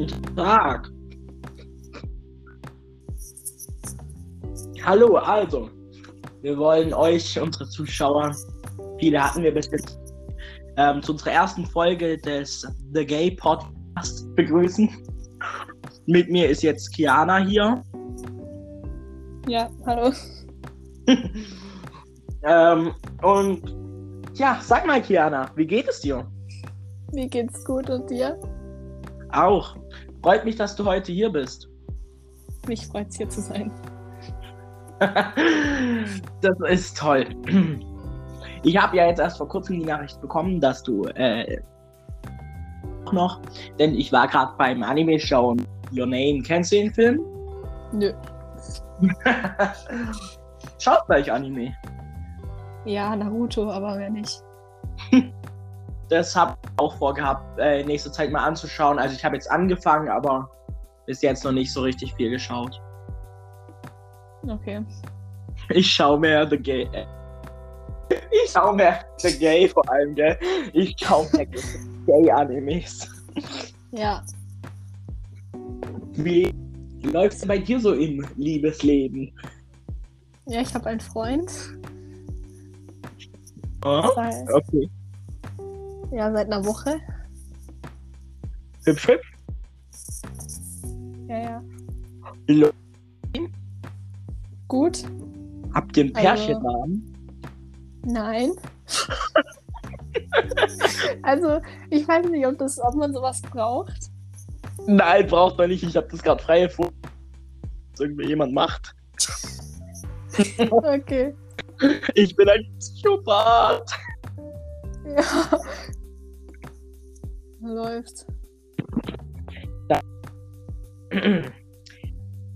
Guten Tag. Hallo, also, wir wollen euch, unsere Zuschauer, viele hatten wir bis jetzt, ähm, zu unserer ersten Folge des The Gay Podcast begrüßen. Mit mir ist jetzt Kiana hier. Ja, hallo. ähm, und ja, sag mal, Kiana, wie geht es dir? Mir geht's gut und dir? Auch. Freut mich, dass du heute hier bist. Mich freut's hier zu sein. das ist toll. Ich habe ja jetzt erst vor kurzem die Nachricht bekommen, dass du äh, noch, denn ich war gerade beim Anime schauen. Your Name, kennst du den Film? Nö. Schaut gleich Anime. Ja, Naruto, aber wer nicht. das habe ich auch vorgehabt, äh, nächste Zeit mal anzuschauen. Also ich habe jetzt angefangen, aber bis jetzt noch nicht so richtig viel geschaut. Okay. Ich schaue mehr The Gay. Ich schaue mehr The Gay vor allem, gell? Ich schaue mehr Gay-Animes. Ja. Wie läuft es bei dir so im Liebesleben? Ja, ich habe einen Freund. Oh, okay. Ja, seit einer Woche. Hübsch, hübsch. Ja, ja. Lo Gut. Habt ihr einen Pärchennamen? Also, nein. also, ich weiß nicht, ob, das, ob man sowas braucht. Nein, braucht man nicht. Ich habe das gerade frei erfunden. Was irgendwie jemand macht. okay. Ich bin ein Psychopath. Ja. Läuft.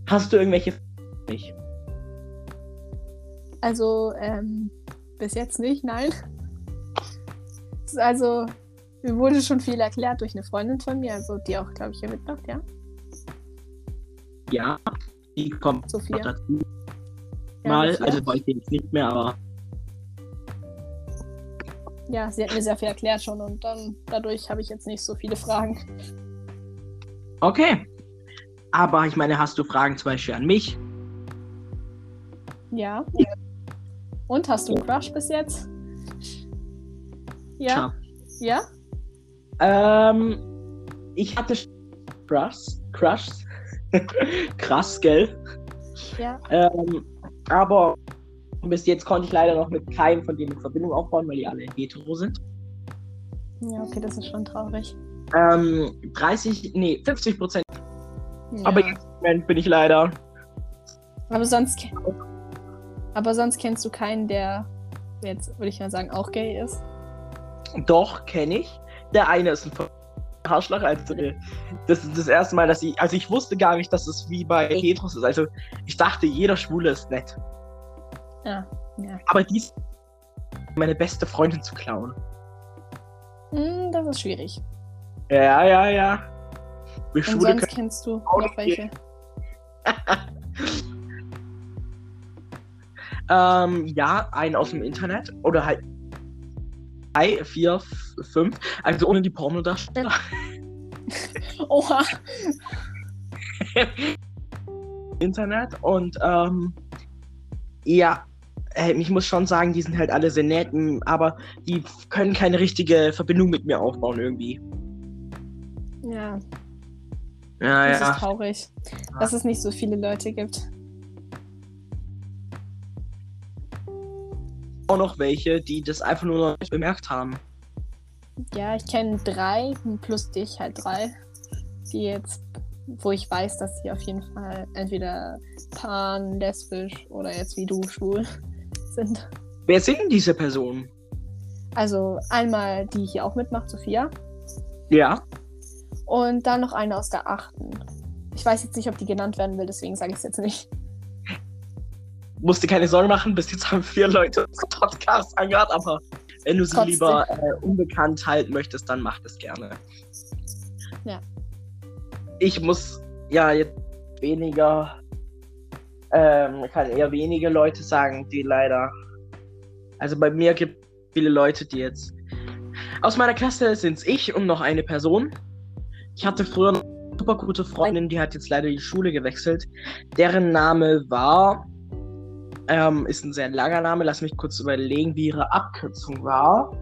Hast du irgendwelche nicht? Also, ähm, bis jetzt nicht, nein. Also, mir wurde schon viel erklärt durch eine Freundin von mir, also die auch, glaube ich, hier mitmacht, ja? Ja, die kommt Sophia. dazu. Ja, Mal, Sophia. also bei jetzt nicht mehr, aber. Ja, sie hat mir sehr viel erklärt schon und dann dadurch habe ich jetzt nicht so viele Fragen. Okay. Aber ich meine, hast du Fragen zum Beispiel an mich? Ja. Und hast du einen Crush bis jetzt? Ja. Ja? Ähm, ich hatte Crush. Crush. Krass, gell? Ja. Ähm, aber bis jetzt konnte ich leider noch mit keinem von denen in Verbindung aufbauen, weil die alle hetero sind. Ja, okay, das ist schon traurig. Ähm, 30, nee, 50 Prozent. Ja. Aber im Moment bin ich leider. Aber sonst, aber sonst kennst du keinen, der jetzt, würde ich mal sagen, auch gay ist? Doch, kenne ich. Der eine ist ein Arschloch. Also, das ist das erste Mal, dass ich. Also, ich wusste gar nicht, dass es wie bei Heteros ist. Also, ich dachte, jeder Schwule ist nett. Ja, ja. Aber dies. meine beste Freundin zu klauen. Hm, das ist schwierig. Ja, ja, ja. Wir Und Schwule sonst kennst du noch welche? ähm, ja, einen aus dem Internet. Oder halt drei, vier, fünf. Also ohne die Pornodarsteller. Oha. Internet und ähm, ja, äh, ich muss schon sagen, die sind halt alle sehr nett, aber die können keine richtige Verbindung mit mir aufbauen irgendwie. Ja. Ja, das ja. ist traurig, dass es nicht so viele Leute gibt. Auch noch welche, die das einfach nur noch nicht bemerkt haben. Ja, ich kenne drei, plus dich halt drei, die jetzt, wo ich weiß, dass sie auf jeden Fall entweder pan, lesbisch oder jetzt wie du schwul sind. Wer sind denn diese Personen? Also einmal die hier auch mitmacht, Sophia. Ja. Und dann noch eine aus der achten. Ich weiß jetzt nicht, ob die genannt werden will, deswegen sage ich es jetzt nicht. Musst dir keine Sorgen machen, bis jetzt haben vier Leute unseren Podcast angehört, aber wenn du sie Trotzdem. lieber äh, unbekannt halten möchtest, dann mach das gerne. Ja. Ich muss ja jetzt weniger, ähm, kann eher wenige Leute sagen, die leider. Also bei mir gibt es viele Leute, die jetzt. Aus meiner Klasse sind es ich und noch eine Person. Ich hatte früher super gute Freundin, die hat jetzt leider die Schule gewechselt. Deren Name war, ähm, ist ein sehr langer Name. Lass mich kurz überlegen, wie ihre Abkürzung war.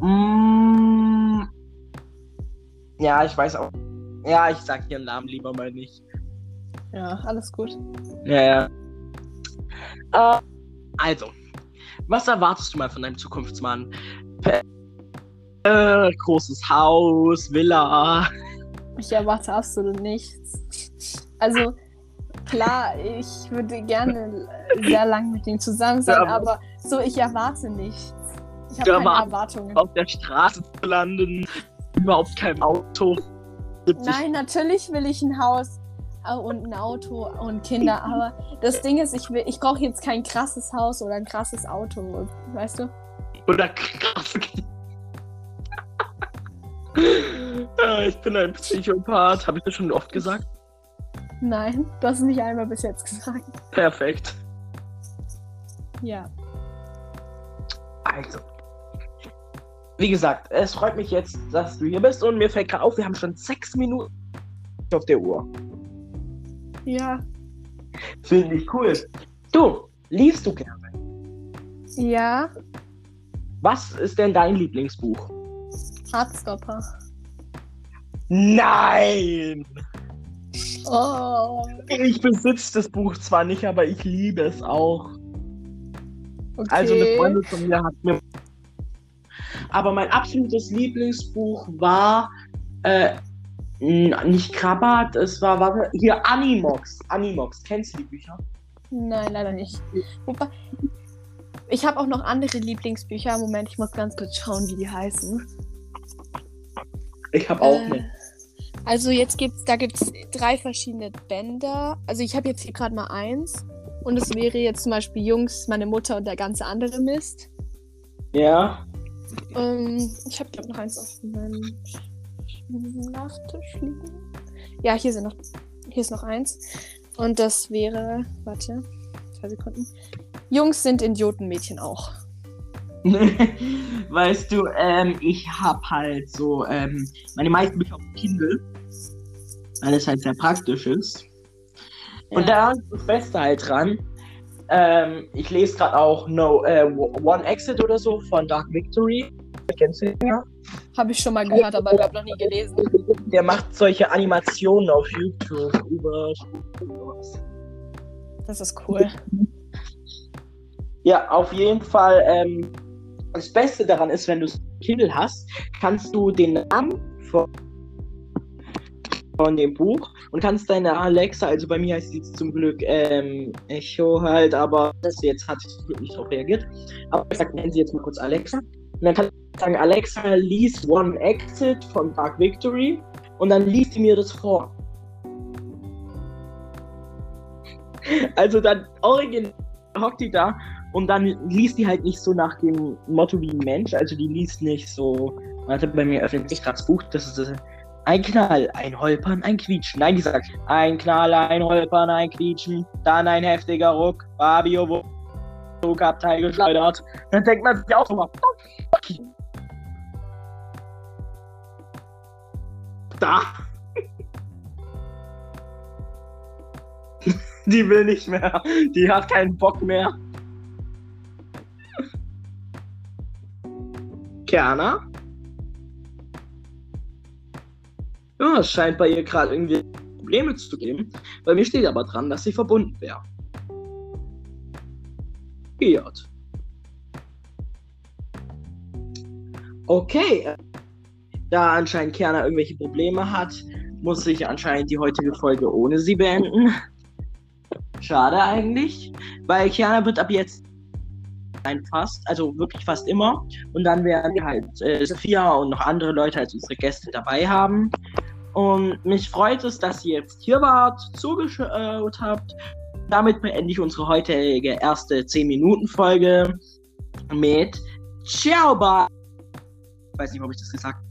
Mm, ja, ich weiß auch. Ja, ich sag ihren Namen lieber mal nicht. Ja, alles gut. Ja, ja. Äh, also, was erwartest du mal von deinem Zukunftsmann? Äh, großes Haus, Villa. Ich erwarte absolut nichts. Also, klar, ich würde gerne sehr lang mit ihm zusammen sein, Ja, aber so, ich erwarte nichts. Ich habe keine Erwartungen. Auf der Straße zu landen, überhaupt kein Auto. 70 Nein, natürlich will ich ein Haus und ein Auto und Kinder, aber das Ding ist, ich will, ich brauche jetzt kein krasses Haus oder ein krasses Auto, weißt du? Oder krasse Ja, Ich bin ein Psychopath. Habe ich das schon oft gesagt? Nein, du hast es nicht einmal bis jetzt gesagt. Perfekt. Ja. Also. Wie gesagt, es freut mich jetzt, dass du hier bist und mir fällt gerade auf, wir haben schon sechs Minuten auf der Uhr. Ja. Finde ich cool. Du, liest du gerne? Ja. Was ist denn dein Lieblingsbuch? Hardstopper. Nein! Oh. Ich besitze das Buch zwar nicht, aber ich liebe es auch. Okay. Also eine Freundin von mir hat mir. Aber mein absolutes Lieblingsbuch war äh, nicht Krabat, es war, warte, hier Animox. Animox, kennst du die Bücher? Nein, leider nicht. Wobei, ich habe auch noch andere Lieblingsbücher. Moment, ich muss ganz kurz schauen, wie die heißen. Ich habe auch Äh, eine. Also jetzt gibt's, da gibt's drei verschiedene Bänder. Also ich habe jetzt hier gerade mal eins. Und es wäre jetzt zum Beispiel Jungs, meine Mutter und der ganze andere Mist. Ja. Ähm, ich habe glaube noch eins auf meinem Nachttisch liegen. Ja, hier sind noch, hier ist noch eins. Und das wäre, warte, zwei Sekunden. Jungs sind Idioten, Mädchen auch. weißt du, ähm, ich habe halt so ähm, meine meisten Bücher auf Kindle, weil es halt sehr praktisch ist. Und da ist das Beste halt dran. Ähm, ich lese gerade auch no, äh, One Exit oder so von Dark Victory. Kennst du den ja? Habe ich schon mal gehört, aber ich habe noch nie gelesen. Der macht solche Animationen auf YouTube über. Das ist cool. Ja, auf jeden Fall. Ähm, das Beste daran ist, wenn du Kindle hast, kannst du den Namen von, von dem Buch und kannst deine Alexa, also bei mir heißt sie jetzt zum Glück ähm, Echo halt, aber das jetzt hat sie zum Glück nicht darauf reagiert. Aber ich sag, nennen sie jetzt mal kurz Alexa. Und dann kannst du sagen, Alexa, lies One Exit von Dark Victory und dann liest sie mir das vor. Also dann original hockt die da und dann liest die halt nicht so nach dem Motto wie ein Mensch. Also die liest nicht so. Warte, bei mir öffnet sich gerade das Buch. Das ist ein Knall, ein Holpern, ein Quietschen. Nein, die sagt ein Knall, ein Holpern, ein Quietschen. Dann ein heftiger Ruck. Fabio wurde Flugabteil geschleudert. Dann denkt man sich auch so oh, Okay. Da. Die will nicht mehr. Die hat keinen Bock mehr. Kerner? Ja, es scheint bei ihr gerade irgendwie Probleme zu geben. Bei mir steht aber dran, dass sie verbunden wäre. Fiat. Okay. Da anscheinend Kerner irgendwelche Probleme hat, muss ich anscheinend die heutige Folge ohne sie beenden. Schade eigentlich, weil Kiana wird ab jetzt ein fast, also wirklich fast immer. Und dann werden wir halt äh, Sophia und noch andere Leute als unsere Gäste dabei haben. Und mich freut es, dass ihr jetzt hier wart, zugeschaut habt. Damit beende ich unsere heutige erste 10-Minuten-Folge mit Ciao, bye. Ich weiß nicht, ob ich das gesagt habe.